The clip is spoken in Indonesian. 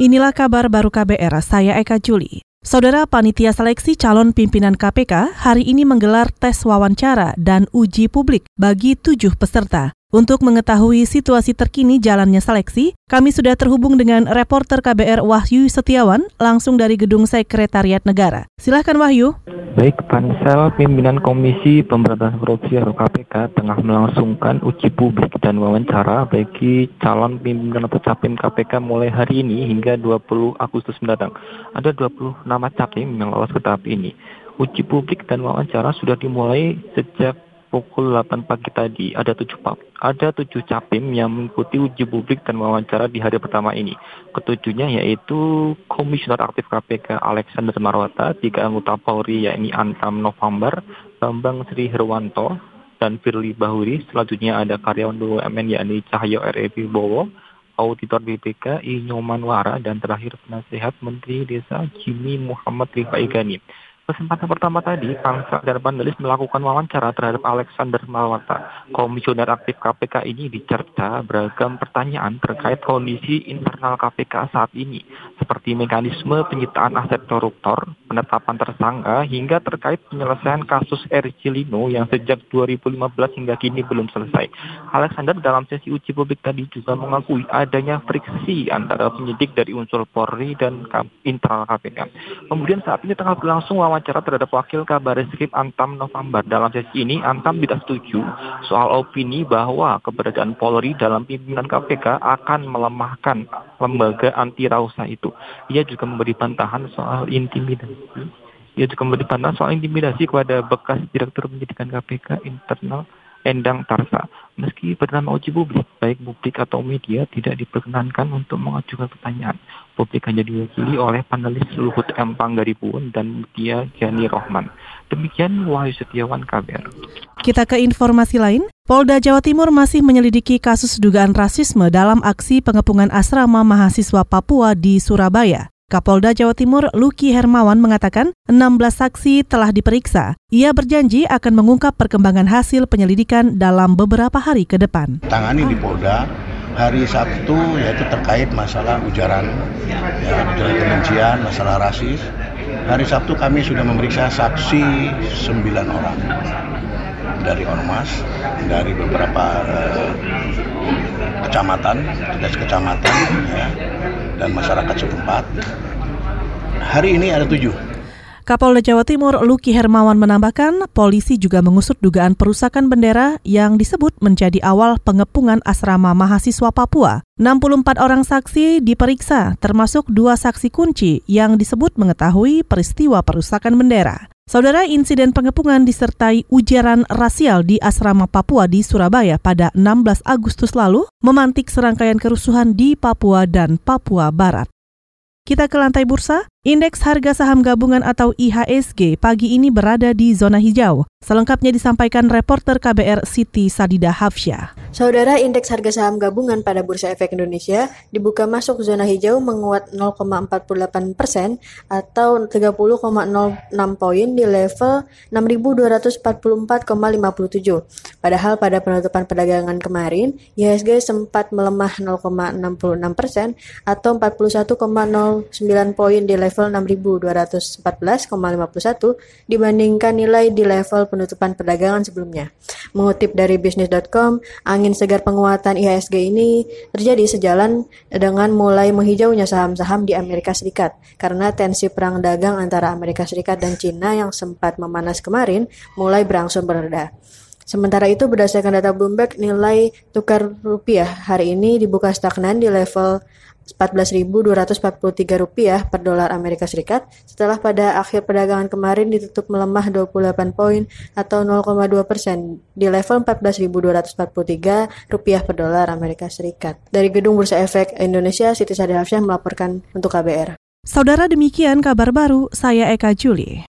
Inilah kabar baru KBR, saya Eka Juli. Saudara Panitia Seleksi Calon Pimpinan KPK hari ini menggelar tes wawancara dan uji publik bagi tujuh peserta. Untuk mengetahui situasi terkini jalannya seleksi, kami sudah terhubung dengan reporter KBR Wahyu Setiawan langsung dari Gedung Sekretariat Negara. Silahkan Wahyu. Baik, Pansel Pimpinan Komisi Pemberantasan Korupsi atau KPK tengah melangsungkan uji publik dan wawancara bagi calon pimpinan atau capim KPK mulai hari ini hingga 20 Agustus mendatang. Ada 20 nama capim yang lolos ke tahap ini. Uji publik dan wawancara sudah dimulai sejak pukul 8 pagi tadi ada tujuh ada tujuh capim yang mengikuti uji publik dan wawancara di hari pertama ini. Ketujuhnya yaitu Komisioner Aktif KPK Alexander Marwata, tiga anggota Polri yakni Antam November, Bambang Sri Herwanto, dan Firly Bahuri. Selanjutnya ada karyawan BUMN yakni Cahyo R.E. Bowo, auditor BPK Inyoman Wara, dan terakhir penasehat Menteri Desa Jimmy Muhammad Rifai Gani kesempatan pertama tadi, Pansel dan panelis melakukan wawancara terhadap Alexander Malwata. Komisioner aktif KPK ini dicerca beragam pertanyaan terkait kondisi internal KPK saat ini, seperti mekanisme penyitaan aset koruptor, penetapan tersangka, hingga terkait penyelesaian kasus RJ Lino yang sejak 2015 hingga kini belum selesai. Alexander dalam sesi uji publik tadi juga mengakui adanya friksi antara penyidik dari unsur Polri dan internal KPK. Kemudian saat ini tengah berlangsung wawancara wawancara terhadap Wakil Kabar Reskrim Antam November. Dalam sesi ini, Antam tidak setuju soal opini bahwa keberadaan Polri dalam pimpinan KPK akan melemahkan lembaga anti rausa itu. Ia juga memberi bantahan soal intimidasi. Ia juga memberi bantahan soal intimidasi kepada bekas Direktur Penyidikan KPK internal Endang Tarsa. Meski bernama uji publik, baik publik atau media tidak diperkenankan untuk mengajukan pertanyaan. Publik hanya diwakili oleh panelis Luhut M. Panggaribuan dan Mutia Jani Rohman. Demikian Wahyu Setiawan KBR. Kita ke informasi lain. Polda Jawa Timur masih menyelidiki kasus dugaan rasisme dalam aksi pengepungan asrama mahasiswa Papua di Surabaya. Kapolda Jawa Timur Luki Hermawan mengatakan 16 saksi telah diperiksa. Ia berjanji akan mengungkap perkembangan hasil penyelidikan dalam beberapa hari ke depan. Tangani di Polda hari Sabtu yaitu terkait masalah ujaran, ya, ujaran kebencian, masalah rasis. Hari Sabtu kami sudah memeriksa saksi 9 orang dari ormas, dari beberapa uh, kecamatan, tugas kecamatan, ya, dan masyarakat setempat. Hari ini ada tujuh. Kapolda Jawa Timur Luki Hermawan menambahkan, polisi juga mengusut dugaan perusakan bendera yang disebut menjadi awal pengepungan asrama mahasiswa Papua. 64 orang saksi diperiksa, termasuk dua saksi kunci yang disebut mengetahui peristiwa perusakan bendera. Saudara insiden pengepungan disertai ujaran rasial di asrama Papua di Surabaya pada 16 Agustus lalu memantik serangkaian kerusuhan di Papua dan Papua Barat. Kita ke lantai bursa. Indeks harga saham gabungan atau IHSG pagi ini berada di zona hijau. Selengkapnya disampaikan reporter KBR Siti Sadida Hafsyah. Saudara, indeks harga saham gabungan pada Bursa Efek Indonesia dibuka masuk zona hijau menguat 0,48 persen atau 30,06 poin di level 6.244,57. Padahal pada penutupan perdagangan kemarin, IHSG sempat melemah 0,66 persen atau 41,09 poin di level level 6.214,51 dibandingkan nilai di level penutupan perdagangan sebelumnya. Mengutip dari bisnis.com, angin segar penguatan IHSG ini terjadi sejalan dengan mulai menghijaunya saham-saham di Amerika Serikat karena tensi perang dagang antara Amerika Serikat dan Cina yang sempat memanas kemarin mulai berangsur bereda. Sementara itu berdasarkan data Bloomberg nilai tukar rupiah hari ini dibuka stagnan di level 14.243 rupiah per dolar Amerika Serikat setelah pada akhir perdagangan kemarin ditutup melemah 28 poin atau 0,2 persen di level 14.243 rupiah per dolar Amerika Serikat. Dari Gedung Bursa Efek Indonesia, Siti Sadilafsyah melaporkan untuk KBR. Saudara demikian kabar baru, saya Eka Juli.